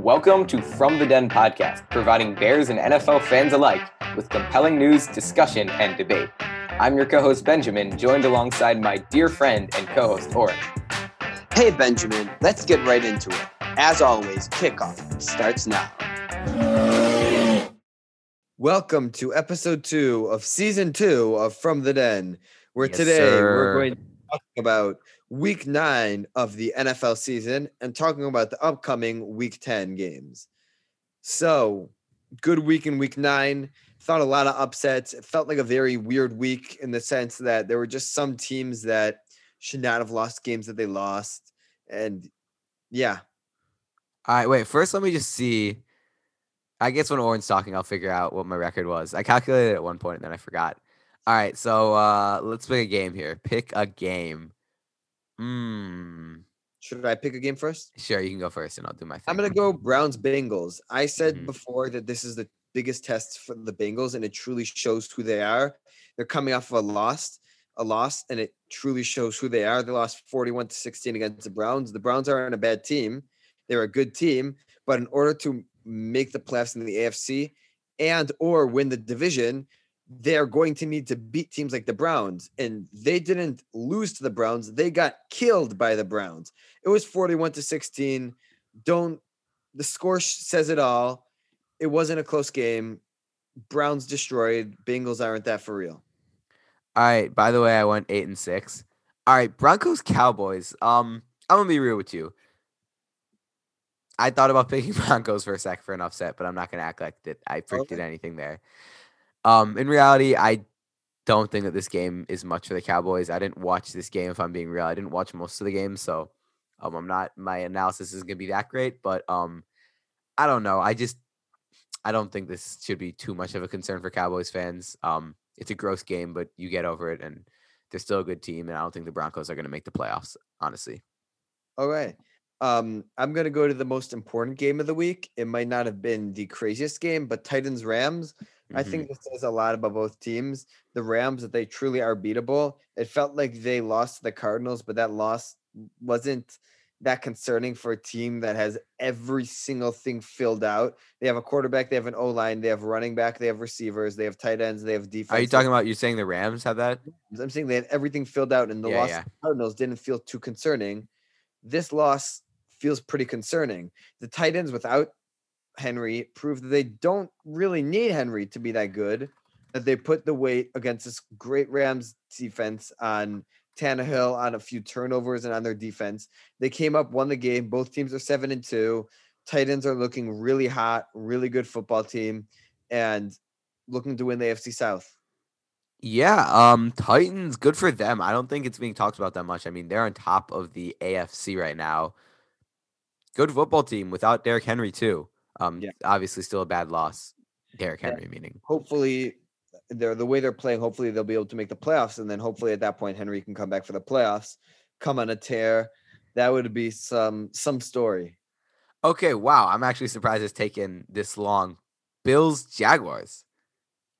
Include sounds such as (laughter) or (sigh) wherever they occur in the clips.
Welcome to From the Den podcast, providing Bears and NFL fans alike with compelling news, discussion, and debate. I'm your co host, Benjamin, joined alongside my dear friend and co host, Oren. Hey, Benjamin, let's get right into it. As always, kickoff starts now. Welcome to episode two of season two of From the Den, where Yes, today sir. we're going to talk about week nine of the NFL season and talking about the upcoming week 10 games. So, good week in week nine. Thought a lot of upsets. It felt like a very weird week in the sense that there were just some teams that should not have lost games that they lost. And yeah, All right, wait. First, let me just see. I guess when Oren's talking, I'll figure out what my record was. I calculated it at one point and then I forgot. All right, so uh let's pick a game here. Pick a game. Hmm. should I pick a game first? Sure, you can go first, and I'll do my thing. I'm gonna go Browns Bengals. I said Mhm. before that this is the biggest test for the Bengals, and it truly shows who they are. They're coming off of a loss, a loss, and it truly shows who they are. They lost 41 to 16 against the Browns. The Browns aren't a bad team; they're a good team. But in order to make the playoffs in the AFC and or win the division, they're going to need to beat teams like the Browns. And they didn't lose to the Browns; they got killed by the Browns. It was 41 to 16. Don't the score says it all. It wasn't a close game. Browns destroyed. Bengals aren't that for real. All right. By the way, I went eight and six. All right, Broncos Cowboys. Um, I'm gonna be real with you. I thought about (laughs) picking Broncos for a sec for an upset, but I'm not gonna act like that I predicted Okay. anything there. Um, in reality, I don't think that this game is much for the Cowboys. I didn't watch this game, if I'm being real. I didn't watch most of the game, so um, I'm not. My analysis isn't gonna be that great, but um, I don't know. I just I don't think this should be too much of a concern for Cowboys fans. Um, it's a gross game, but you get over it, and they're still a good team. And I don't think the Broncos are going to make the playoffs. Honestly, All right. Um, I'm gonna go to the most important game of the week. It might not have been the craziest game, but Titans Rams. I Mhm. think this says a lot about both teams. The Rams that they truly are beatable. It felt like they lost to the Cardinals, but that loss wasn't that concerning for a team that has every single thing filled out. They have a quarterback, they have an O line, they have running back, they have receivers, they have tight ends, they have defense. are you talking about? You saying the Rams have that? I'm saying they have everything filled out, and the Yeah, loss yeah. to the Cardinals didn't feel too concerning. This loss feels pretty concerning. The Titans without Henry prove that they don't really need Henry to be that good. That they put the weight against this great Rams defense on Tannehill on a few turnovers and on their defense. They came up, won the game. Both teams are seven and two. Titans are looking really hot, really good football team, and looking to win the AFC South. Yeah, um, Titans, good for them. I don't think it's being talked about that much. I mean, they're on top of the AFC right now. Good football team without Derrick Henry too. Um, Yeah. obviously still a bad loss. Derrick Yeah. Henry meaning. hopefully they're the way they're playing hopefully they'll be able to make the playoffs and then hopefully at that point henry can come back for the playoffs come on a tear that would be some some story Okay, wow. I'm actually surprised it's taken this long. Bills Jaguars.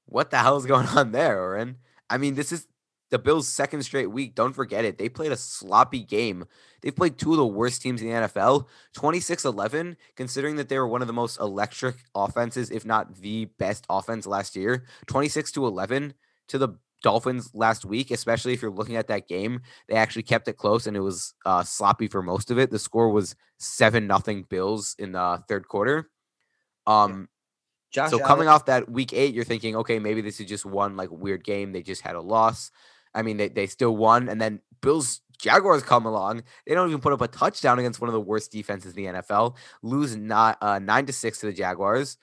What the hell is going (laughs) on there, Oren? I mean, this is the Bills' second straight week. Don't forget it. They played a sloppy game. They've played two of the worst teams in the NFL, 26 11, considering that they were one of the most electric offenses, if not the best offense last year. 26 to 11 to the Dolphins last week, especially if you're looking at that game. They actually kept it close and it was uh, sloppy for most of it. The score was 7 nothing Bills in the third quarter. Um, josh so coming Allen- off that week eight, you're thinking, okay, maybe this is just one like weird game. They just had a loss. I mean, they, they still won. And then Bills Jaguars come along. They don't even put up a touchdown against one of the worst defenses in the NFL. Lose not uh, nine to six to the Jaguars.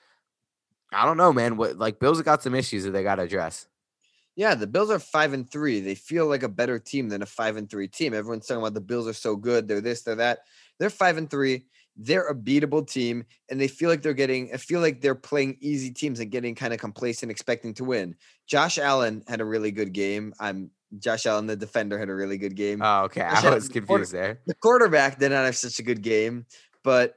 I don't know, man. What like Bills have got some issues that they got to address. yeah the bills are five and three they feel like a better team than a five and three team everyone's talking about the bills are so good they're this they're that they're five and three they're a beatable team and they feel like they're getting i feel like they're playing easy teams and getting kind of complacent expecting to win josh allen had a really good game i'm josh allen the defender had a really good game Oh, okay. Josh I Allen, was the confused there. the quarterback did not have such a good game, but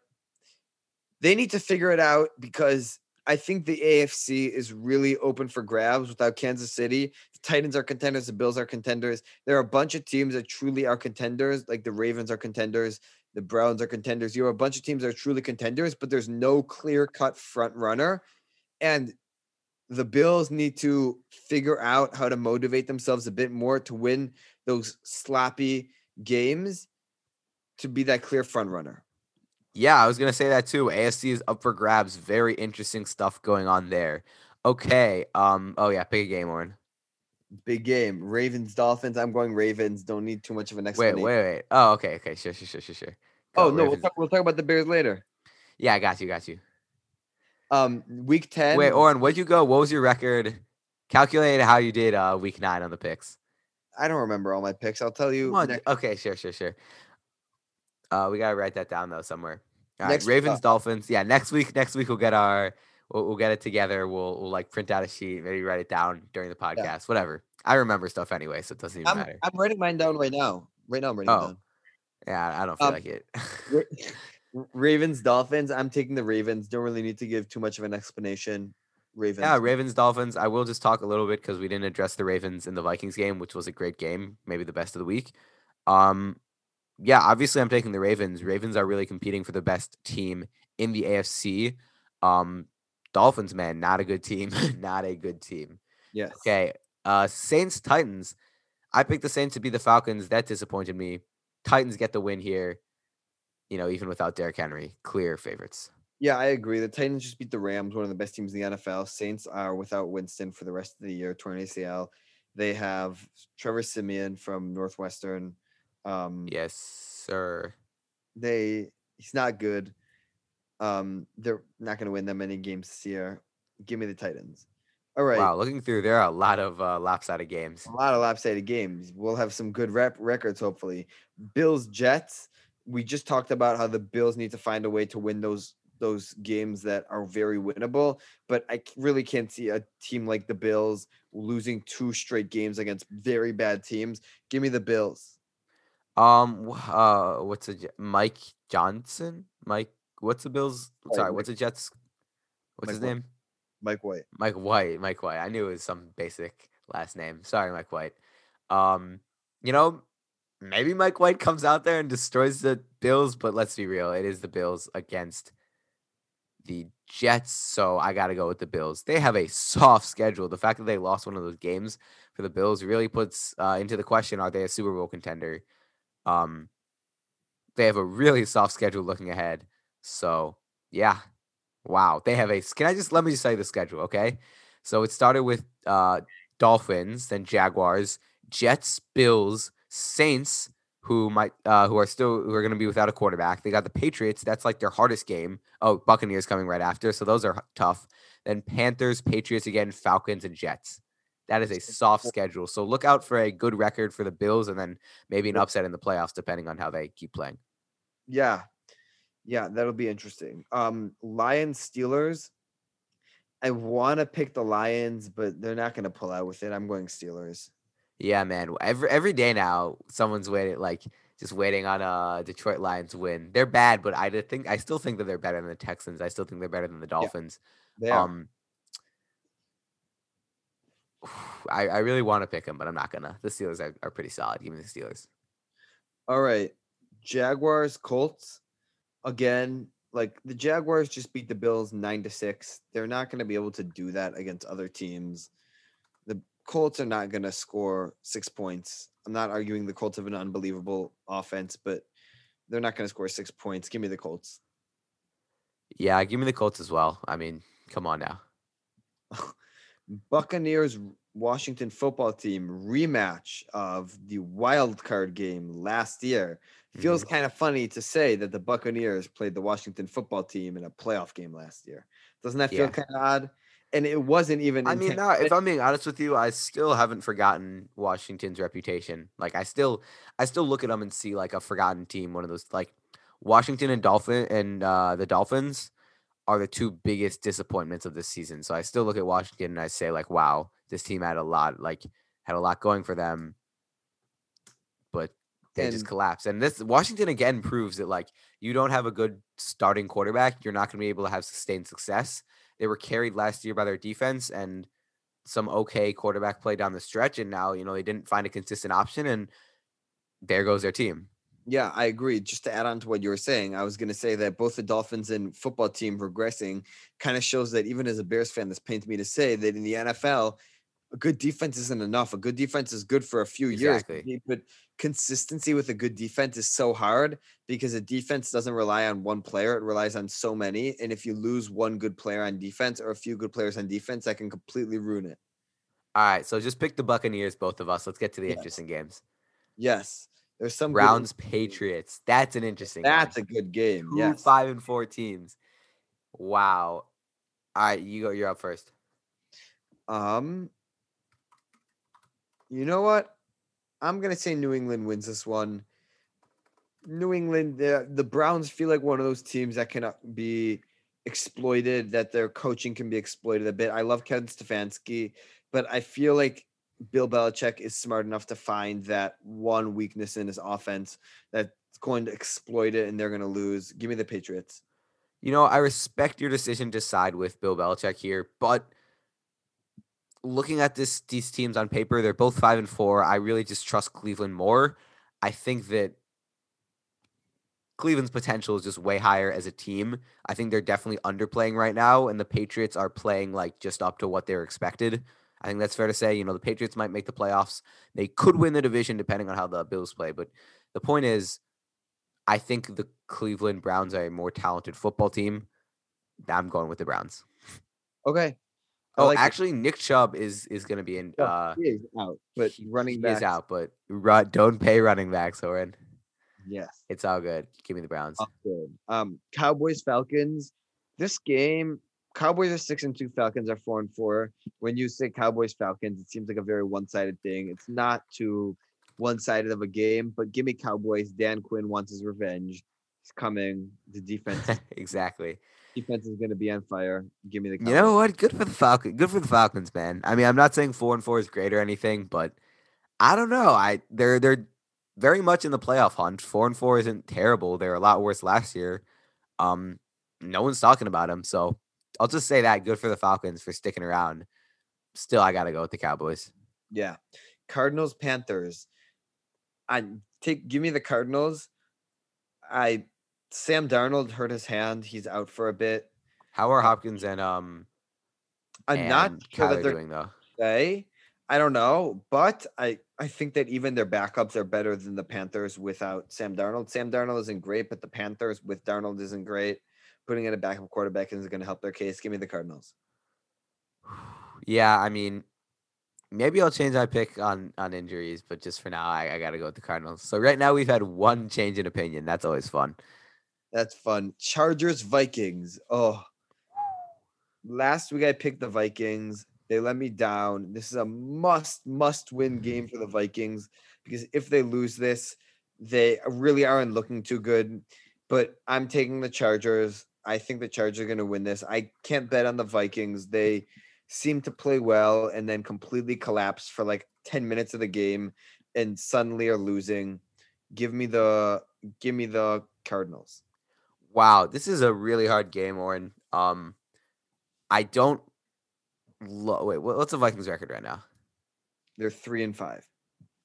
they need to figure it out because I think the AFC is really open for grabs without Kansas City. The Titans are contenders, the Bills are contenders. There are a bunch of teams that truly are contenders, like the Ravens are contenders. The Browns are contenders. You have a bunch of teams that are truly contenders, but there's no clear cut front runner. And the Bills need to figure out how to motivate themselves a bit more to win those sloppy games to be that clear front runner. Yeah, I was gonna say that too. AFC is up for grabs. Very interesting stuff going on there. Okay. Um. Oh yeah. Pick a game, Oren. Big game. Ravens, Dolphins. I'm going Ravens. Don't need too much of an Wait. explanation. Wait. Wait. Oh. Okay. Okay. Sure. Sure. Sure. Sure. Sure. Oh no, we'll talk, we'll talk about the Bears later. Yeah. I got you. Got you. Um, week ten. Wait, Oren. where'd you go? What was your record? Calculate how you did uh week nine on the picks. I don't remember all my picks. I'll tell you. On, Okay. Sure. Sure. Sure. Uh, we gotta write that down though somewhere. All right. Next week, Ravens, uh, Dolphins. Yeah. Next week. Next week we'll get our. We'll, we'll get it together. We'll we'll like print out a sheet, maybe write it down during the podcast. Whatever. I remember stuff anyway, so it doesn't even I'm, matter. I'm writing mine down right now. Right now, I'm writing it Oh. down. Yeah, I don't feel Um, like it. (laughs) Ravens, Dolphins. I'm taking the Ravens. Don't really need to give too much of an explanation. Ravens. yeah, Ravens, Dolphins. I will just talk a little bit because we didn't address the Ravens in the Vikings game, which was a great game, maybe the best of the week. Um, yeah, obviously I'm taking the Ravens. Ravens are really competing for the best team in the AFC. Um, Dolphins, man, not a good team, (laughs) not a good team. yes. Okay, uh, Saints, Titans. I picked the Saints to be the Falcons. That disappointed me. Titans get the win here. You know, even without Derrick Henry, clear favorites. Yeah, I agree. The Titans just beat the Rams, one of the best teams in the NFL. Saints are without Winston for the rest of the year, torn ACL. They have Trevor Siemian from Northwestern. Um, Yes, sir. they he's not good. Um, they're not going to win that many games this year. Give me the Titans. All right. Wow, looking through, there are a lot of uh, lopsided games. A lot of lopsided games. We'll have some good rep records, hopefully. Bills Jets. We just talked about how the Bills need to find a way to win those those games that are very winnable. But I really can't see a team like the Bills losing two straight games against very bad teams. Give me the Bills. Um, uh, what's a Mike Johnson? Mike, what's the Bills? Sorry, what's the Jets? What's Mike his name? Mike White. Mike White. Mike White. I knew it was some basic last name. Sorry, Mike White. Um, you know, maybe Mike White comes out there and destroys the Bills, but let's be real, it is the Bills against the Jets, so I got to go with the Bills. They have a soft schedule. The fact that they lost one of those games for the Bills really puts uh, into the question: Are they a Super Bowl contender? Um, they have a really soft schedule looking ahead. So yeah, wow, they have a. Can I just let me just say the schedule, okay? So it started with uh, Dolphins, then Jaguars, Jets, Bills, Saints, who might uh, who are still who are going to be without a quarterback. They got the Patriots. That's like their hardest game. Oh, Buccaneers coming right after. So those are tough. Then Panthers, Patriots again, Falcons, and Jets. That is a soft schedule. So look out for a good record for the Bills, and then maybe an upset in the playoffs, depending on how they keep playing. Yeah. Yeah, that'll be interesting. Um, Lions Steelers. I want to pick the Lions, but they're not going to pull out with it. I'm going Steelers. Yeah, man. Every every day now, someone's waiting, like just waiting on a Detroit Lions win. They're bad, but I think I still think that they're better than the Texans. I still think they're better than the Dolphins. Are. Um, (sighs) I, I really want to pick them, but I'm not gonna. The Steelers are, are pretty solid. Give me the Steelers. All right. Jaguars, Colts. Again, like the Jaguars just beat the Bills nine to six. They're not going to be able to do that against other teams. Colts are not going to score six points. I'm not arguing the Colts have an unbelievable offense, but they're not going to score six points. Give me the Colts. Yeah, give me the Colts as well. I mean, come on now. (laughs) Buccaneers Washington football team rematch of the wild card game last year. Feels mm-hmm. kind of funny to say that the Buccaneers played the Washington football team in a playoff game last year. Doesn't that feel Yeah. kind of odd? And it wasn't even. I mean, if I'm being honest with you, I still haven't forgotten Washington's reputation. Like, I still, I still look at them and see like a forgotten team. One of those like Washington and Dolphin and uh, the Dolphins are the two biggest disappointments of this season. So I still look at Washington and I say like, wow, this team had a lot, like had a lot going for them, but they just collapsed. And this Washington again proves that like you don't have a good starting quarterback, you're not going to be able to have sustained success. They were carried last year by their defense and some okay quarterback play down the stretch, and now you know they didn't find a consistent option, and there goes their team. Yeah, I agree. Just to add on to what you were saying, I was going to say that both the Dolphins and football team regressing kind of shows that even as a Bears fan, this pains me to say that in the NFL, a good defense isn't enough. A good defense is good for a few Exactly. years, but consistency with a good defense is so hard because a defense doesn't rely on one player; it relies on so many. And if you lose one good player on defense or a few good players on defense, that can completely ruin it. All right, so just pick the Buccaneers, both of us. Let's get to the Yes. interesting games. Yes, there's some Browns Patriots. That's an interesting. game. That's a good game. Two Yes. five and four teams. Wow. All right, you go. You're up first. Um, you know what? I'm gonna say New England wins this one. New England, the the Browns feel like one of those teams that cannot uh, be exploited. That their coaching can be exploited a bit. I love Kevin Stefanski, but I feel like Bill Belichick is smart enough to find that one weakness in his offense that's going to exploit it, and they're gonna lose. Give me the Patriots. You know, I respect your decision to side with Bill Belichick here, but looking at this these teams on paper, they're both five and four. I really just trust Cleveland more. I think that Cleveland's potential is just way higher as a team. I think they're definitely underplaying right now, and the Patriots are playing like just up to what they're expected. I think that's fair to say. You know, the Patriots might make the playoffs. They could win the division depending on how the Bills play. But the point is, I think the Cleveland Browns are a more talented football team. I'm going with the Browns. Okay. Oh, like it. actually, Nick Chubb is is going to be in. Oh, Uh, he is out, but running back is out, but run, don't pay running backs, Oren. Yes. It's all good. Give me the Browns. all good. Um, Cowboys Falcons. This game, Cowboys are six and two. Falcons are four and four. When you say Cowboys Falcons, it seems like a very one sided thing. It's not too one sided of a game, but give me Cowboys. Dan Quinn wants his revenge. He's coming. The defense (laughs) exactly. Defense is going to be on fire. Give me the. You know what? Good for the Falcons. Good for the Falcons, man. I mean, I'm not saying four and four is great or anything, but I don't know. I they're they're very much in the playoff hunt. Four and four isn't terrible. They're a lot worse last year. Um, no one's talking about them, so I'll just say that good for the Falcons for sticking around. Still, I gotta go with the Cowboys. Yeah. Cardinals Panthers. I take give me the Cardinals. I Sam Darnold hurt his hand. He's out for a bit. How are Hopkins and um I'm not and sure Kyler that they're doing though? say. I don't know, but I I think that even their backups are better than the Panthers without Sam Darnold. Sam Darnold isn't great, but the Panthers with Darnold isn't great. Putting in a backup quarterback is going to help their case. Give me the Cardinals. (sighs) Yeah, I mean, maybe I'll change my pick on on injuries, but just for now, I, I gotta go with the Cardinals. So right now we've had one change in opinion. That's always fun. That's fun. Chargers Vikings. Oh, last week I picked the Vikings. They let me down. This is a must must win game for the Vikings because if they lose this, they really aren't looking too good. But I'm taking the Chargers. I think the Chargers are going to win this. I can't bet on the Vikings. They seem to play well and then completely collapse for like 10 minutes of the game and suddenly are losing. Give me the give me the Cardinals. Wow, this is a really hard game, Oren. Um, I don't. Lo- wait, what's the Vikings record right now? They're three and five.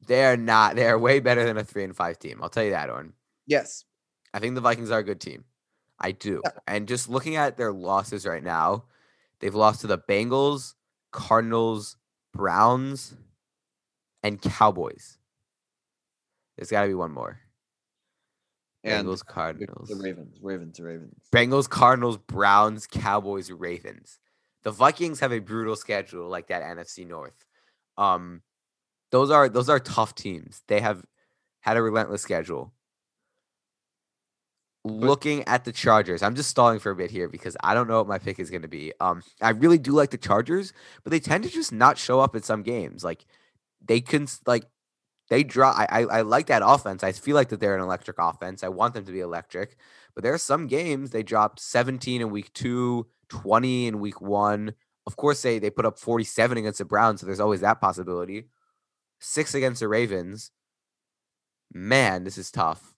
They are not. They are way better than a three and five team. I'll tell you that, Oren. Yes. I think the Vikings are a good team. I do. And just looking at their losses right now, they've lost to the Bengals, Cardinals, Browns, and Cowboys. There's got to be one more. And Bengals, Cardinals. The Ravens. Ravens. Ravens. Bengals, Cardinals, Browns, Cowboys, Ravens. The Vikings have a brutal schedule like that NFC North. Um those are those are tough teams. They have had a relentless schedule. Looking at the Chargers, I'm just stalling for a bit here because I don't know what my pick is going to be. Um I really do like the Chargers, but they tend to just not show up in some games. Like they can like they draw I, I I like that offense. I feel like that they're an electric offense. I want them to be electric. But there are some games they dropped 17 in week two, 20 in week one. Of course, they they put up 47 against the Browns, so there's always that possibility. Six against the Ravens. Man, this is tough.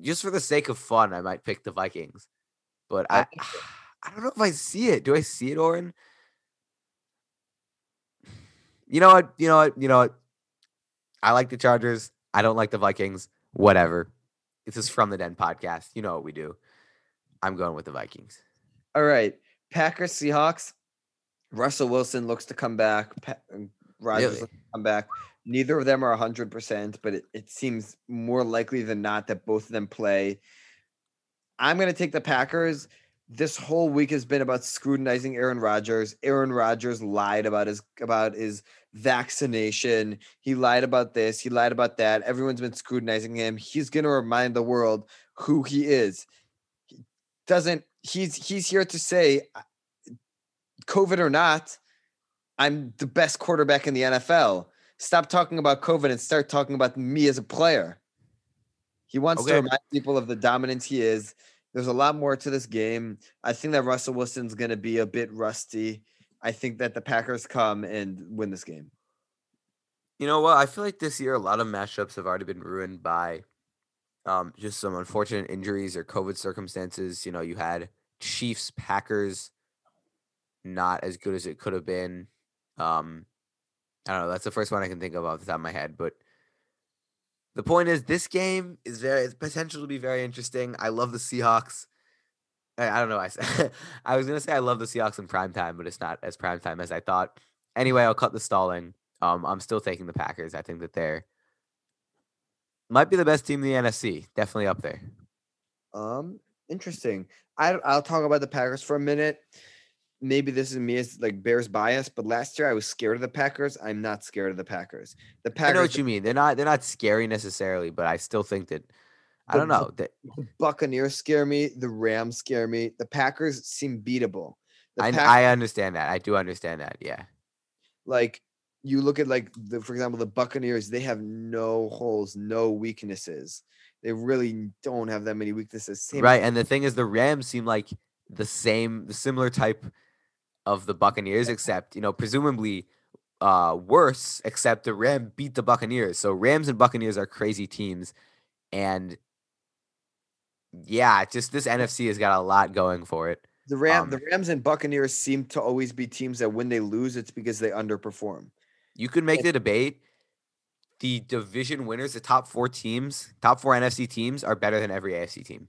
Just for the sake of fun, I might pick the Vikings. But I (sighs) I don't know if I see it. Do I see it, Oren? (sighs) You know what? You know what? You know what? I like the Chargers. I don't like the Vikings. whatever. This is from the Den podcast. You know what we do. I'm going with the Vikings. All right. Packers, Seahawks. Russell Wilson looks to come back. Pa- um, Rodgers Really? looks to come back. Neither of them are 100%, but it, it seems more likely than not that both of them play. I'm going to take the Packers. This whole week has been about scrutinizing Aaron Rodgers. Aaron Rodgers lied about his about his vaccination. He lied about this. He lied about that. Everyone's been scrutinizing him. He's going to remind the world who he is. He doesn't he's he's here to say COVID or not, I'm the best quarterback in the NFL. Stop talking about COVID and start talking about me as a player. He wants Okay. to remind people of the dominance he is. There's a lot more to this game. I think that Russell Wilson's going to be a bit rusty. I think that the Packers come and win this game. You know what? I feel like this year a lot of matchups have already been ruined by um, just some unfortunate injuries or COVID circumstances. You know, you had Chiefs, Packers, not as good as it could have been. Um, I don't know. That's the first one I can think of off the top of my head. But the point is, this game is very it's potential to be very interesting. I love the Seahawks. I, I don't know. I (laughs) I was gonna say I love the Seahawks in prime time, but it's not as prime time as I thought. Anyway, I'll cut the stalling. Um, I'm still taking the Packers. I think that they're might be the best team in the NFC. Definitely up there. Um, interesting. I I'll talk about the Packers for a minute. Maybe this is me as like Bears bias, but last year I was scared of the Packers. I'm not scared of the Packers. The Packers. I know what you mean. They're not they're not scary necessarily, but I still think that I don't know. That the Buccaneers scare me. The Rams scare me. The Packers seem beatable. I Pack- I understand that. I do understand that. Yeah. like you look at like the for example the Buccaneers. They have no holes, no weaknesses. They really don't have that many weaknesses. Same Right. And the thing is the Rams seem like the same the similar type of the Buccaneers, except, you know, presumably uh worse, except the Ram beat the Buccaneers. So Rams and Buccaneers are crazy teams. And yeah, just this NFC has got a lot going for it. The Ram, Um, the Rams and Buccaneers seem to always be teams that when they lose, it's because they underperform. You could make the debate. The division winners, the top four teams, top four NFC teams, are better than every AFC team.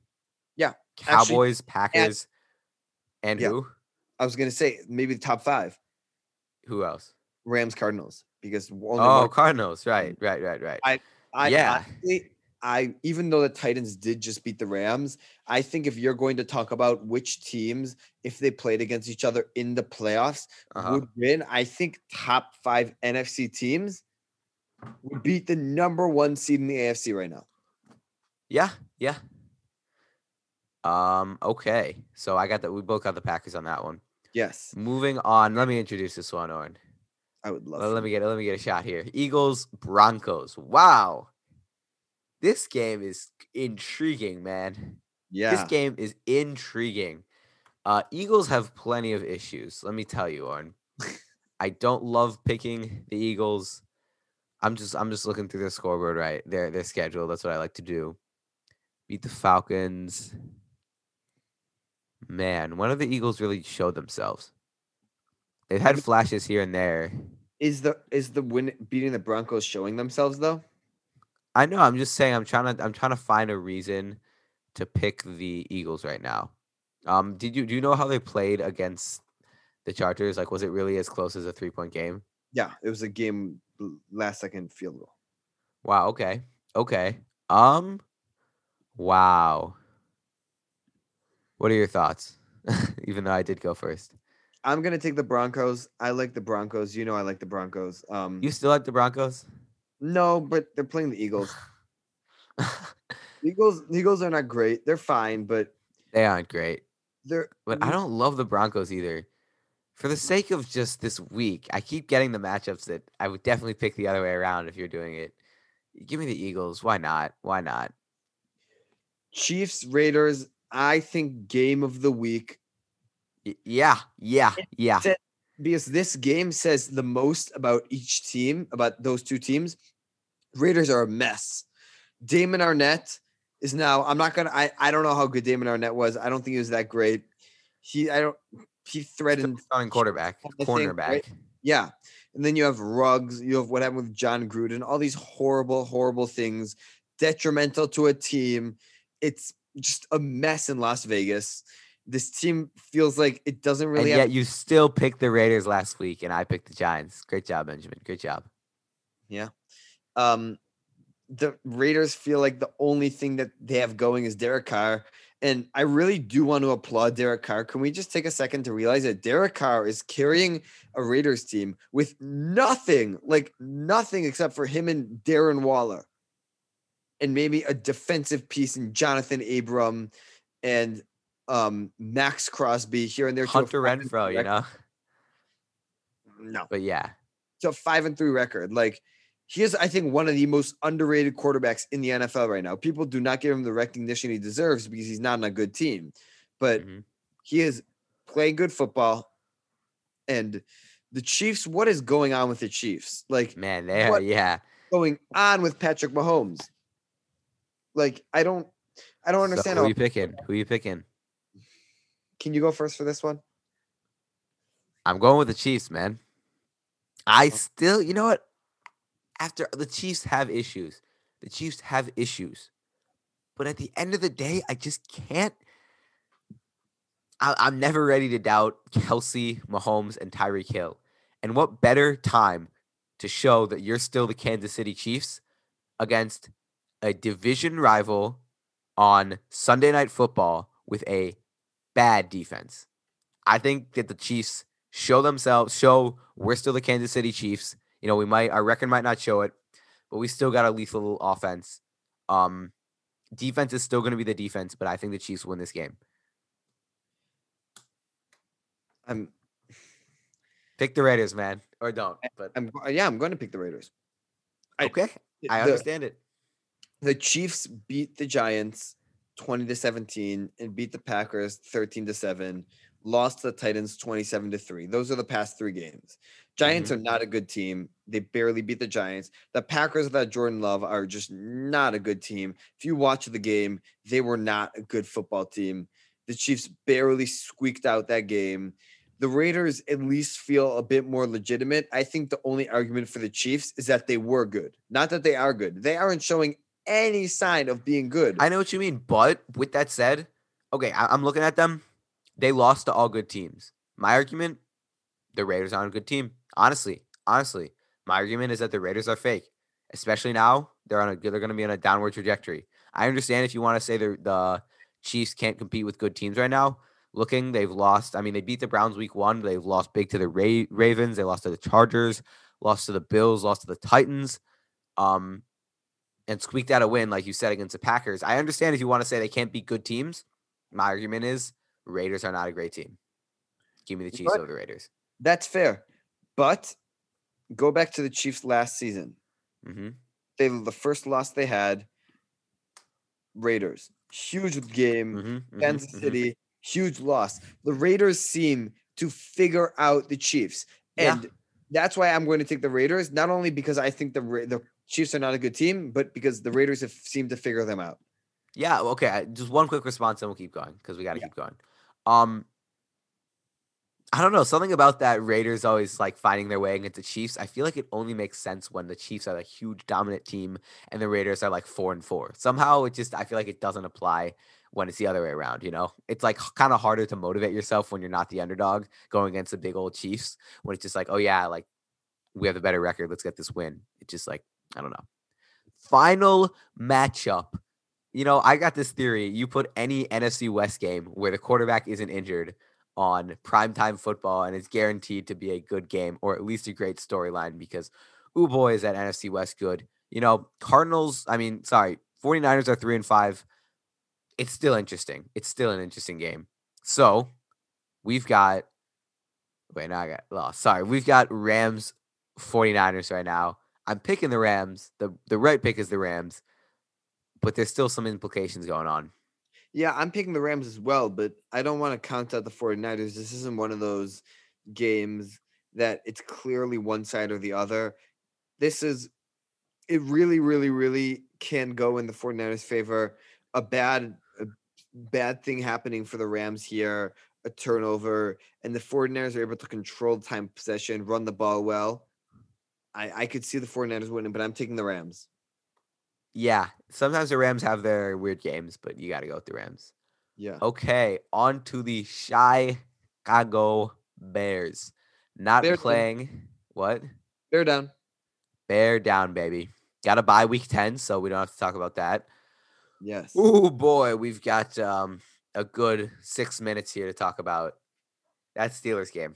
Yeah, actually- Cowboys, Packers, and Yeah. who? I was gonna say maybe the top five: Who else? Rams, Cardinals, because only Oh, Cardinals. Right, right, right, right. I, yeah. honestly, I even though the Titans did just beat the Rams, I think if you're going to talk about which teams, if they played against each other in the playoffs, Uh-huh. would win, I think top five NFC teams would beat the number one seed in the AFC right now. Yeah, yeah. Um, okay. So I got that we both got the Packers on that one. Yes, Moving on. Let me introduce this one, Owen. I would love. Let, let me get let me get a shot here. Eagles, Broncos. Wow. This game is intriguing, man. Yeah, This game is intriguing. Uh, Eagles have plenty of issues. Let me tell you, Owen. I don't love picking the Eagles. I'm just I'm just looking through their scoreboard, right? Their their schedule. That's what I like to do. Beat the Falcons. Man, when have the Eagles really showed themselves? They've had flashes here and there. is the is the win beating the Broncos showing themselves though? I know. I'm just saying. I'm trying to. I'm trying to find a reason to pick the Eagles right now. Um, did you do you know how they played against the Chargers? Like, was it really as close as a three point game? Yeah, it was a game last second field goal. Wow. Okay. Okay. Um. Wow. What are your thoughts? (laughs) Even though I did go first, I'm gonna take the Broncos. I like the Broncos. You know I like the Broncos. Um, you still like the Broncos? no, but they're playing the Eagles. (laughs) Eagles, the Eagles are not great. They're fine, but they aren't great, they're. but I don't love the Broncos either. For the sake of just this week, I keep getting the matchups that I would definitely pick the other way around if you're doing it. Give me the Eagles. Why not? Why not? Chiefs, Raiders. I think game of the week yeah, yeah, yeah. Because this game says the most about each team, about those two teams. Raiders are a mess. Damon Arnette is now. I'm not gonna. I I don't know how good Damon Arnette was. I don't think he was that great. He I don't. He threatened. Starting quarterback, cornerback. right? Yeah. And then you have Ruggs. You have what happened with Jon Gruden. All these horrible, horrible things. detrimental to a team. It's just a mess in Las Vegas. This team feels like it doesn't really and have yet you still picked the Raiders last week, and I picked the Giants. Great job, Benjamin. Great job. Yeah. Um the Raiders feel like the only thing that they have going is Derek Carr. And I really do want to applaud Derek Carr. Can we just take a second to realize that Derek Carr is carrying a Raiders team with nothing, like nothing except for him and Darren Waller. And maybe a defensive piece in Johnathan Abram and um Maxx Crosby here and there. Hunter Renfrow, you know. No. But yeah, to a five and three record. Like he is, I think, one of the most underrated quarterbacks in the NFL right now. People do not give him the recognition he deserves because he's not on a good team, but Mhm. he is playing good football. And the Chiefs, what is going on with the Chiefs? Like man, they are. Yeah, going on with Patrick Mahomes? Like I don't, I don't So understand. who how, you picking? Who you picking? can you go first for this one? I'm going with the Chiefs, man. I oh. still, you know what? After the Chiefs have issues, the Chiefs have issues, but at the end of the day, I just can't. I, I'm never ready to doubt Kelce, Mahomes, and Tyreek Hill. And what better time to show that you're still the Kansas City Chiefs against a division rival on Sunday Night Football with a bad defense? I think that the Chiefs show themselves, show we're still the Kansas City Chiefs. You know, we might our record might not show it, but we still got a lethal offense. Um, defense is still going to be the defense, but I think the Chiefs win this game. I'm, Pick the Raiders, man, or don't. But I'm, yeah, I'm going to pick the Raiders. Okay, I the- understand it. The Chiefs beat the Giants 20 to 17 and beat the Packers 13 to 7, lost to the Titans 27 to 3. Those are the past three games. Giants mm-hmm. are not a good team. They barely beat the Giants. The Packers without Jordan Love are just not a good team. If you watch the game, they were not a good football team. The Chiefs barely squeaked out that game. The Raiders at least feel a bit more legitimate. I think the only argument for the Chiefs is that they were good, not that they are good. They aren't showing any sign of being good. I know what you mean, but with that said, okay, I, I'm looking at them. They lost to all good teams. My argument: the Raiders aren't a good team. Honestly, honestly, my argument is that the Raiders are fake. Especially now, they're on a they're going to be on a downward trajectory. I understand if you want to say the the Chiefs can't compete with good teams right now. Looking, they've lost. I mean, they beat the Browns week one. They've lost big to the Ra- Ravens. They lost to the Chargers. Lost to the Bills. Lost to the Titans. Um, and squeaked out a win, like you said, against the Packers. I understand if you want to say they can't beat good teams. My argument is Raiders are not a great team. Give me the Chiefs But- over the Raiders. That's fair. But go back to the Chiefs last season. hmm They the first loss they had, Raiders. Huge game. hmm Kansas City, huge loss. The Raiders seem to figure out the Chiefs. Yeah. And that's why I'm going to take the Raiders, not only because I think the the Chiefs are not a good team, but because the Raiders have seemed to figure them out. Yeah. Okay. Just one quick response, and we'll keep going because we got to Yeah. keep going. Um, I don't know. Something about that Raiders always like finding their way against the Chiefs. I feel like it only makes sense when the Chiefs are a huge dominant team and the Raiders are like four and four. Somehow it just I feel like it doesn't apply when it's the other way around. You know, it's like kind of harder to motivate yourself when you're not the underdog going against the big old Chiefs. When it's just like, oh yeah, like we have the better record. Let's get this win. It's just like I don't know. Final matchup. You know, I got this theory. You put any NFC West game where the quarterback isn't injured on primetime football, and it's guaranteed to be a good game or at least a great storyline because, ooh boy, is that NFC West good. You know, Cardinals, I mean, sorry, 49ers are three and five. It's still interesting. It's still an interesting game. So we've got, wait, now I got lost. Sorry, we've got Rams 49ers right now. I'm picking the Rams. The, the right pick is the Rams, but there's still some implications going on. Yeah, I'm picking the Rams as well, but I don't want to count out the 49ers. This isn't one of those games that it's clearly one side or the other. This is it really, really, really can go in the 49ers' favor. A bad a bad thing happening for the Rams here, a turnover, and the 49ers are able to control time possession, run the ball well. I, I could see the 49ers winning, but I'm taking the Rams. Yeah, sometimes the Rams have their weird games, but you got to go with the Rams. Yeah. Okay, on to the Chicago Bears. Not Bears win. playing. What? Bear down. Bear down, baby. Got to bye week 10, so we don't have to talk about that. Yes. Oh boy, we've got um, a good six minutes here to talk about that Steelers game.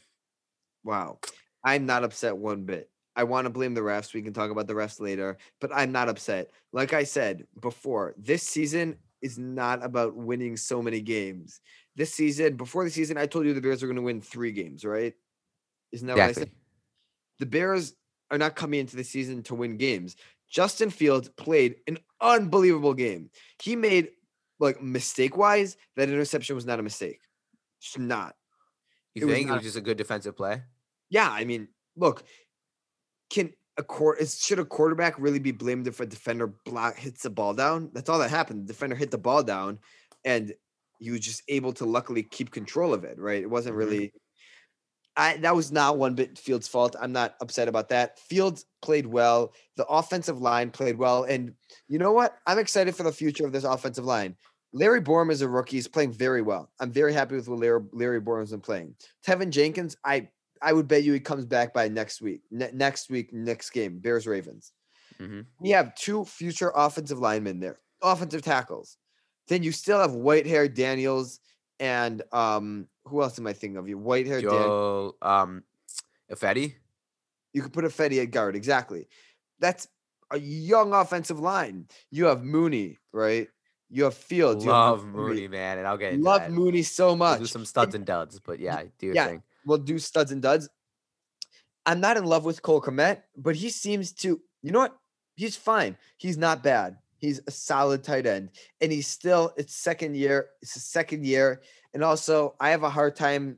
Wow. I'm not upset one bit. I want to blame the refs. We can talk about the refs later, but I'm not upset. Like I said before, this season is not about winning so many games. This season, before the season, I told you the Bears are going to win three games, right? Isn't that what I said? Exactly. The Bears are not coming into the season to win games. Justin Fields played an unbelievable game. He made like mistake wise, that interception was not a mistake. It's not. You It was think it was just a good defensive play? Yeah, I mean, look, can a court should a quarterback really be blamed if a defender block hits the ball down? That's all that happened. The defender hit the ball down, and he was just able to luckily keep control of it. Right? It wasn't Mhm. really. I that was not one bit Fields' fault. I'm not upset about that. Fields played well. The offensive line played well, and you know what? I'm excited for the future of this offensive line. Larry Borom is a rookie. He's playing very well. I'm very happy with what Larry, Larry Borom's been playing. Teven Jenkins, I I would bet you he comes back by next week. Ne- next week, next game, Bears Ravens. hmm We have two future offensive linemen there, offensive tackles. Then you still have Whitehair Daniels and um who else am I thinking of? You Whitehair Daniels. Joe, um, Ifedi. You could put Ifedi at guard, exactly. That's a young offensive line. You have Mooney, right? You have Fields. you have Love Mooney, man, and I'll get Love that. Mooney so We'll much. do some studs and duds, but yeah, do your yeah. thing. We'll do studs and duds. I'm not in love with Cole Kmet, but he seems to, you know what? He's fine. He's not bad. He's a solid tight end. And he's still, it's second year. It's his second year. And also, I have a hard time,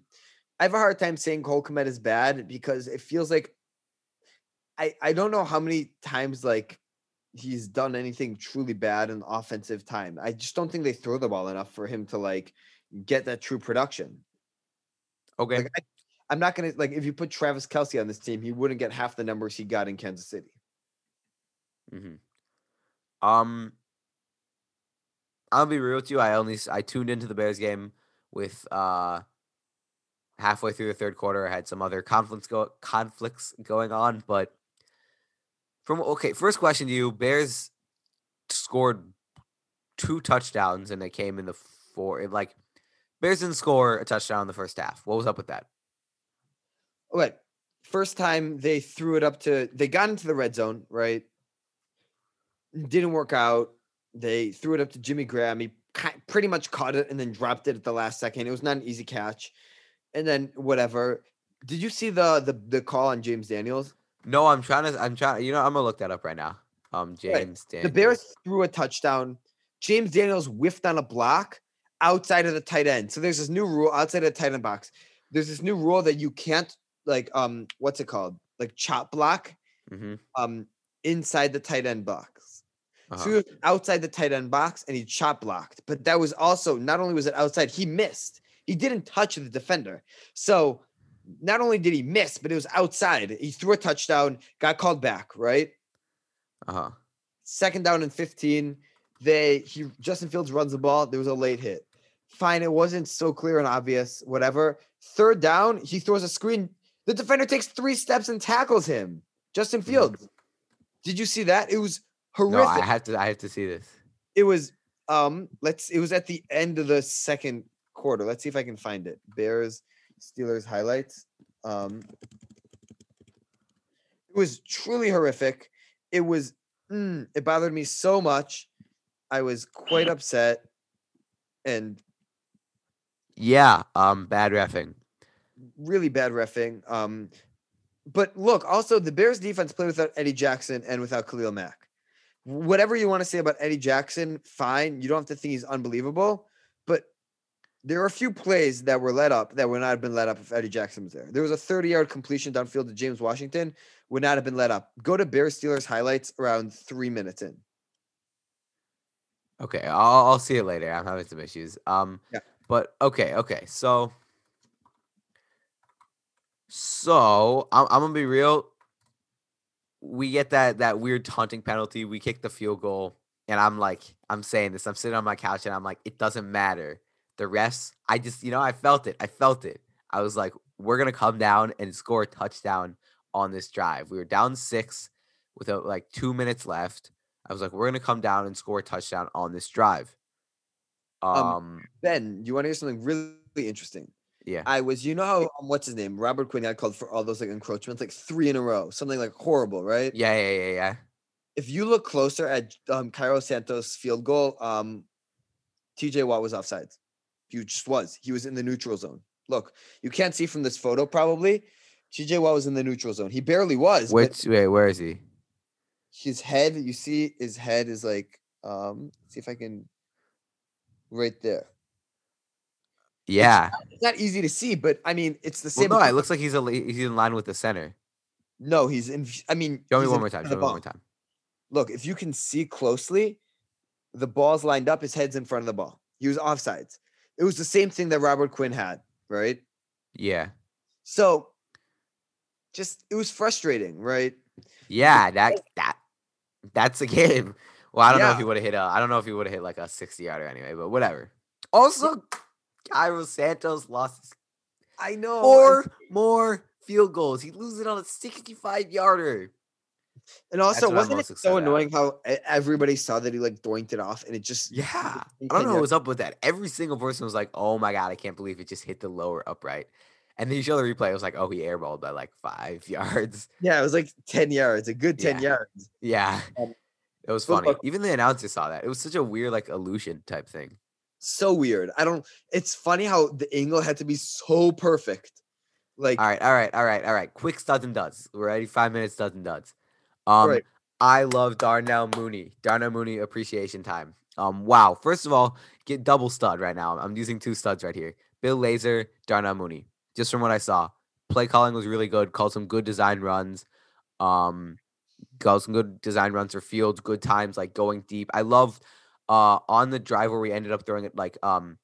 I have a hard time saying Cole Kmet is bad because it feels like I, I don't know how many times like he's done anything truly bad in offensive time. I just don't think they throw the ball enough for him to like get that true production. Okay. Like I'm not gonna like if you put Travis Kelce on this team, he wouldn't get half the numbers he got in Kansas City. Mm-hmm. Um, I'll be real with you. I only I tuned into the Bears game with uh halfway through the third quarter. I had some other conflicts go conflicts going on, but from okay, first question to you: Bears scored two touchdowns, and they came in the four. Like Bears didn't score a touchdown in the first half. What was up with that? Wait, first time they threw it up to they got into the red zone, right? Didn't work out. They threw it up to Jimmy Graham. He pretty much caught it and then dropped it at the last second. It was not an easy catch. And then whatever. Did you see the the the call on James Daniels? No, I'm trying to. I'm trying. You know, I'm gonna look that up right now. Um, James. The Daniels. Bears threw a touchdown. James Daniels whiffed on a block outside of the tight end. So there's this new rule outside of the tight end box. There's this new rule that you can't like um what's it called? Like chop block Mhm, um inside the tight end box. uh-huh. So he was outside the tight end box and he chop blocked. But that was also not only was it outside, he missed. He didn't touch the defender. So not only did he miss, but it was outside. He threw a touchdown, got called back, right? Uh-huh. Second down and 15. They he Justin Fields runs the ball. There was a late hit. Fine, it wasn't so clear and obvious, whatever. Third down, he throws a screen. The defender takes three steps and tackles him. Justin Mhm. Fields. Did you see that? It was horrific. No. I have to. I have to see this. it was um let's it was at the end of the second quarter. Let's see if I can find it. Bears Steelers highlights. Um it was truly horrific. It was mm, it bothered me so much. I was quite upset and Yeah. Um. Bad refing. Really bad refing. Um but look, also the Bears defense played without Eddie Jackson and without Khalil Mack. Whatever you want to say about Eddie Jackson, fine. You don't have to think he's unbelievable, but there are a few plays that were let up that would not have been let up if Eddie Jackson was there. There was a 30 yard completion downfield to James Washington, would not have been let up. Go to Bears Steelers highlights around three minutes in. Okay. I'll, I'll see you later. I'm having some issues. Um. Yeah. But okay. Okay. So. So I'm, I'm gonna be real. We get that that weird taunting penalty. We kick the field goal. and I'm like, I'm saying this. I'm sitting on my couch and I'm like, it doesn't matter. The refs, I just, you know, I felt it. I felt it. I was like, we're gonna come down and score a touchdown on this drive. We were down six with uh, like two minutes left. I was like, we're gonna come down and score a touchdown on this drive. Um, Um, Ben, you want to hear something really interesting? Yeah. I was, you know how um, what's his name? Robert Quinn got called for all those like encroachments, like three in a row, something like horrible, right? Yeah, yeah, yeah, yeah. If you look closer at um Cairo Santos field goal, um TJ Watt was offsides. He just was. He was in the neutral zone. Look, you can't see from this photo probably. TJ Watt was in the neutral zone. He barely was. Which wait, where is he? his head, you see his head is like um see if I can right there. Yeah. It's not easy to see, but I mean it's the Well, same. no, it looks like he's a he's in line with the center. no, he's in I mean Show me one more time. Show me one more time. Look, if you can see closely, the ball's lined up, his head's in front of the ball. He was offsides. It was the same thing that Robert Quinn had, right? Yeah. So just it was frustrating, right? Yeah, that (laughs) that that's a game. Well, I don't know if he would have hit a I don't know if he would have hit like a 60 yarder anyway, but whatever. Also, Cairo Santos lost his I know. four more field goals. He loses it on a 65 yarder. and also wasn't it so annoying how e- everybody saw that he like doinked it off and it just Yeah. I don't know Kenya. what was up with that. Every single person was like, oh my God, I can't believe it just hit the lower upright. And then you show the replay, it was like, oh, he airballed by like five (laughs) yards. Yeah, it was like 10 yards, a good 10 Yeah. yards. Yeah. Um, It was funny. Even the announcer saw that. It was such a weird, like, illusion type thing. So weird. I don't it's funny how the angle had to be so perfect. Like All right, all right, all right, all right. Quick studs and duds. We're ready. Five minutes studs and duds. Um, Right. I love Darnell Mooney. Darnell Mooney appreciation time. Um, wow. First of all, get double stud right now. I'm using two studs right here. Bill Lazor, Darnell Mooney. Just from what I saw, play calling was really good. Called some good design runs. Um, called some good design runs for fields. Good times, like going deep. I love uh on the drive where we ended up throwing it like um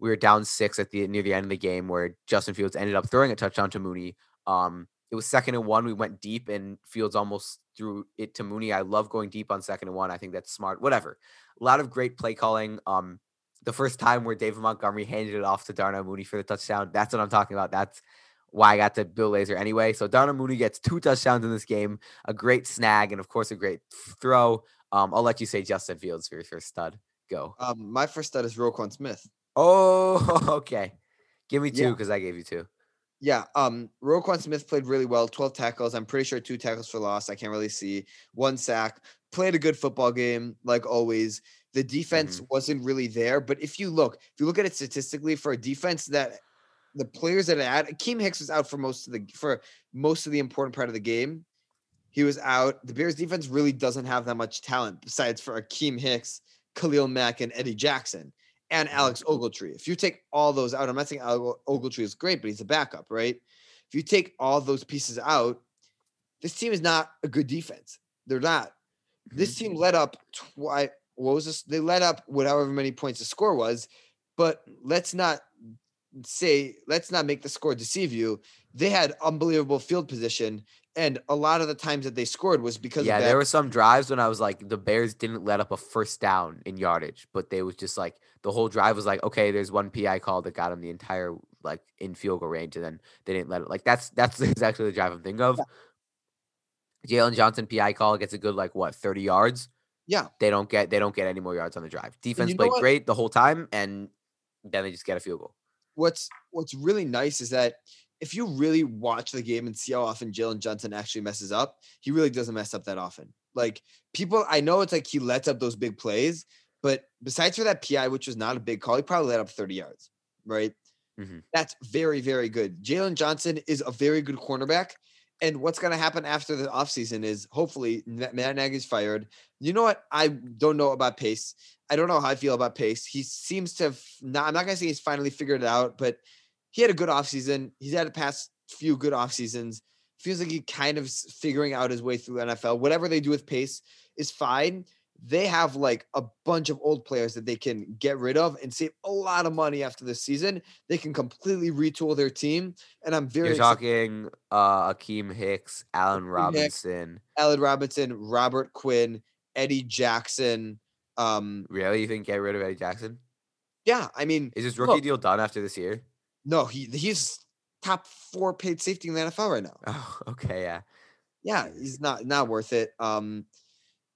we were down six at the near the end of the game where Justin Fields ended up throwing a touchdown to Mooney. Um, it was second and one. We went deep and Fields almost threw it to Mooney. I love going deep on second and one. I think that's smart. Whatever. A lot of great play calling. Um, the first time where David Montgomery handed it off to Darnell Mooney for the touchdown. That's what I'm talking about. That's why I got to Bill Lazor anyway. So Darnell Mooney gets two touchdowns in this game, a great snag, and of course a great throw. Um, I'll let you say Justin Fields for your first stud. Go. um my first stud is Roquan Smith. Oh, (laughs) okay. Give me two Yeah. because I gave you two. Yeah, um, Roquan Smith played really well. Twelve tackles. I'm pretty sure two tackles for loss. I can't really see one sack. Played a good football game, like always. The defense wasn't really there, but if you look, if you look at it statistically, for a defense that the players that it had, Akiem Hicks was out for most of the for most of the important part of the game. He was out. The Bears defense really doesn't have that much talent besides for Akiem Hicks, Khalil Mack, and Eddie Jackson and mm-hmm. Alec Ogletree. If you take all those out, I'm not saying Ogletree is great, but he's a backup, right? If you take all those pieces out, this team is not a good defense. They're not. This mm-hmm. team led up twice. What was this? They led up whatever many points the score was, but let's not say, let's not make the score deceive you. They had unbelievable field position, and a lot of the times that they scored was because yeah, of that. there were some drives when I was like, the Bears didn't let up a first down in yardage, but they was just like the whole drive was like, okay, there's one PI call that got them the entire like in field goal range, and then they didn't let it. Like that's that's (laughs) exactly the drive I'm thinking of. Jaylon Johnson PI call gets a good like what 30 yards. yeah, They don't get they don't get any more yards on the drive. Defense you know played what? great the whole time, and then they just get a field goal. what's what's really nice is that if you really watch the game and see how often Jaylon Johnson actually messes up, he really doesn't mess up that often. Like people, I know it's like he lets up those big plays, but besides for that PI, which was not a big call, he probably let up 30 yards, right? Mhm. That's very, very good. Jaylon Johnson is a very good cornerback. And what's going to happen after the offseason is hopefully Ma- Matt Nagy's fired. You know what? I don't know about Pace. I don't know how I feel about Pace. He seems to have not, I'm not going to say he's finally figured it out, but he had a good offseason. He's had a past few good off seasons. Feels like he kind of figuring out his way through NFL. Whatever they do with Pace is fine. They have like a bunch of old players that they can get rid of and save a lot of money after the season. They can completely retool their team. And I'm very You're talking uh Akiem Hicks, Allen Hicks. Robinson. Allen Robinson, Robert Quinn, Eddie Jackson. Um, Really? You think get rid of Eddie Jackson? yeah, I mean, Is his rookie Look. deal done after this year? No, he he's top four paid safety in the NFL right now. Oh, (laughs) okay, yeah. Yeah, he's not not worth it. Um,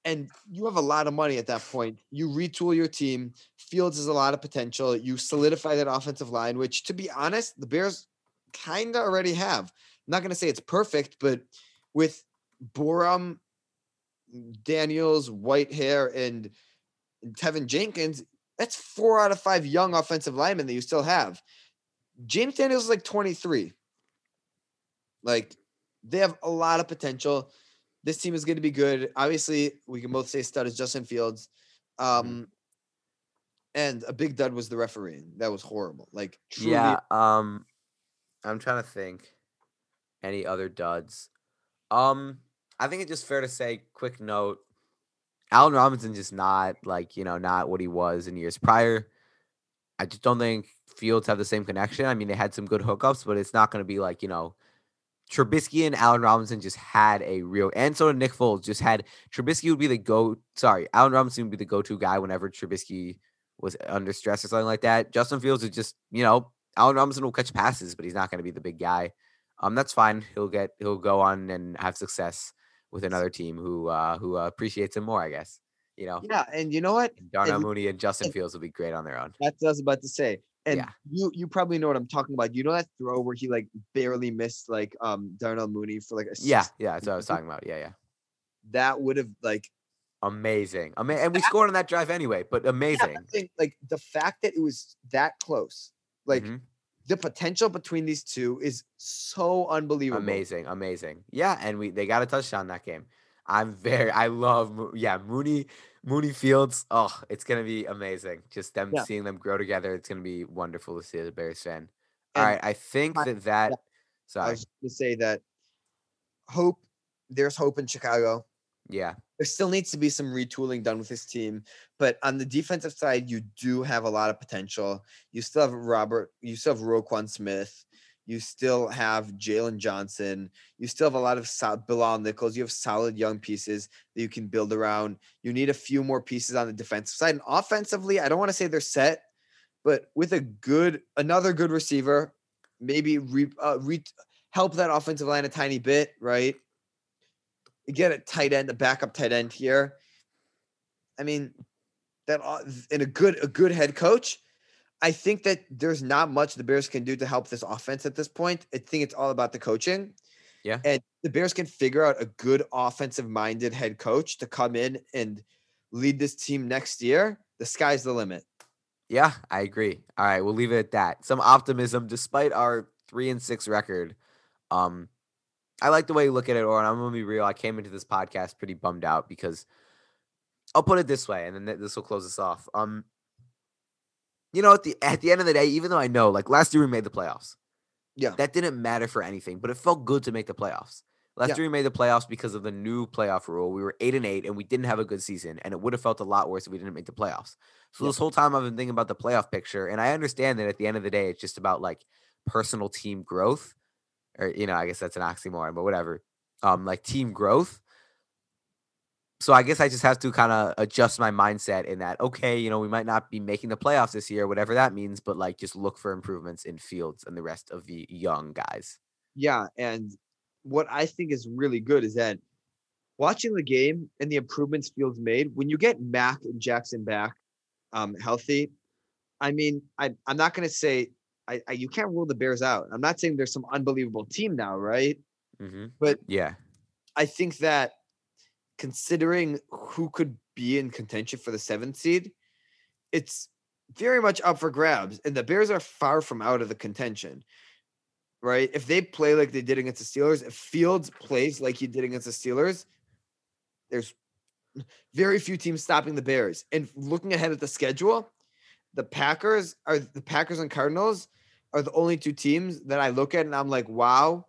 and you have a lot of money at that point. You retool your team. Fields has a lot of potential. You solidify that offensive line, which, to be honest, the Bears kind of already have. I'm not going to say it's perfect, but with Borom, Daniels, Whitehair, and Teven Jenkins, that's four out of five young offensive linemen that you still have. James Daniels is like 23. Like they have a lot of potential. This team is going to be good. Obviously, we can both say stud is Justin Fields. Um, and a big dud was the refereeing. That was horrible. Like truly, Yeah. Um, I'm trying to think. Any other duds? Um, I think it's just fair to say. Quick note: Allen Robinson just not like you know not what he was in years prior. I just don't think Fields have the same connection. I mean, they had some good hookups, but it's not going to be like you know. Trubisky and Allen Robinson just had a real, and so Nick Foles just had. Trubisky would be the go. Sorry, Allen Robinson would be the go-to guy whenever Trubisky was under stress or something like that. Justin Fields is just, you know, Allen Robinson will catch passes, but he's not going to be the big guy. Um, that's fine. He'll get he'll go on and have success with another team who uh who uh, appreciates him more, I guess. You know, yeah. And you know what? Darnell and- Mooney and Justin and- Fields will be great on their own. That's what I was about to say. And Yeah. you you probably know what I'm talking about. You know that throw where he like barely missed like um Darnell Mooney for like a Yeah, yeah, that's what I was talking about. Yeah, yeah. that would have like Amazing. Ama- and we scored on that drive anyway, but amazing. I think, like the fact that it was that close, like Mhm. the potential between these two is so unbelievable. Amazing, amazing. Yeah, and we they got a touchdown that game. I'm very I love yeah, Mooney Mooney Fields. Oh, it's going to be amazing. Just them Yeah. seeing them grow together. It's going to be wonderful to see as a Bears fan. All And right, I think I- that that I sorry. was going to say that hope there's hope in Chicago. Yeah. there still needs to be some retooling done with this team. But on the defensive side, you do have a lot of potential. You still have Robert, you still have Roquan Smith, you still have Jaylon Johnson, you still have a lot of sol- Bilal Nichols. You have solid young pieces that you can build around. You need a few more pieces on the defensive side. And offensively, I don't want to say they're set, but with a good, another good receiver, maybe re, uh, re, help that offensive line a tiny bit, right? You get a tight end, a backup tight end here. I mean, that in a good a good head coach. I think that there's not much the Bears can do to help this offense at this point. I think it's all about the coaching. Yeah. And the Bears can figure out a good offensive minded head coach to come in and lead this team next year. The sky's the limit. Yeah, I agree. All right, we'll leave it at that. Some optimism despite our 3 and 6 record. Um I like the way you look at it, or I'm gonna be real. I came into this podcast pretty bummed out because I'll put it this way, and then this will close us off. Um, you know, at the at the end of the day, even though I know, like last year we made the playoffs, Yeah. that didn't matter for anything, but it felt good to make the playoffs. Last Yeah. year we made the playoffs because of the new playoff rule. We were eight and eight, and we didn't have a good season, and it would have felt a lot worse if we didn't make the playoffs. So Yeah. this whole time I've been thinking about the playoff picture, and I understand that at the end of the day, it's just about like personal team growth, or you know, I guess that's an oxymoron, but whatever. Um, like team growth. So I guess I just have to kind of adjust my mindset in that. Okay, you know, we might not be making the playoffs this year, whatever that means, but like just look for improvements in Fields and the rest of the young guys. Yeah, and what I think is really good is that watching the game and the improvements Fields made when you get Mack and Jackson back um, healthy. I mean, I, I'm not going to say I, I you can't rule the Bears out. I'm not saying there's some unbelievable team now, right? Mm-hmm. But- yeah, I think that considering who could be in contention for the seventh seed, it's very much up for grabs. And the Bears are far from out of the contention. Right? If they play like they did against the Steelers, if Fields plays like he did against the Steelers, there's very few teams stopping the Bears. And looking ahead at the schedule, the Packers are the Packers and Cardinals are the only two teams that I look at and I'm like, wow,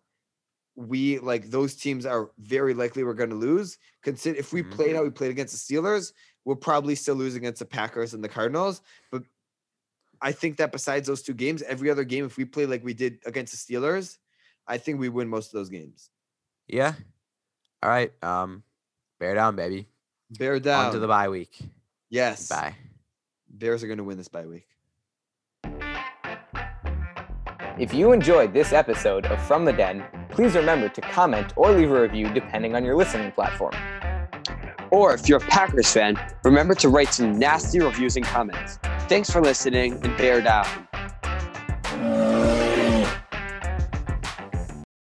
we like those teams are very likely we're going to lose. Consider if we Mhm. played how we played against the Steelers, we'll probably still lose against the Packers and the Cardinals. But I think that besides those two games, every other game, if we play like we did against the Steelers, I think we win most of those games. yeah. All right, um, bear down, baby. Bear down. On to the bye week. yes. Bye. Bears are going to win this bye week. If you enjoyed this episode of From the Den, please remember to comment or leave a review depending on your listening platform. Or if you're a Packers fan, remember to write some nasty reviews and comments. Thanks for listening and bear down.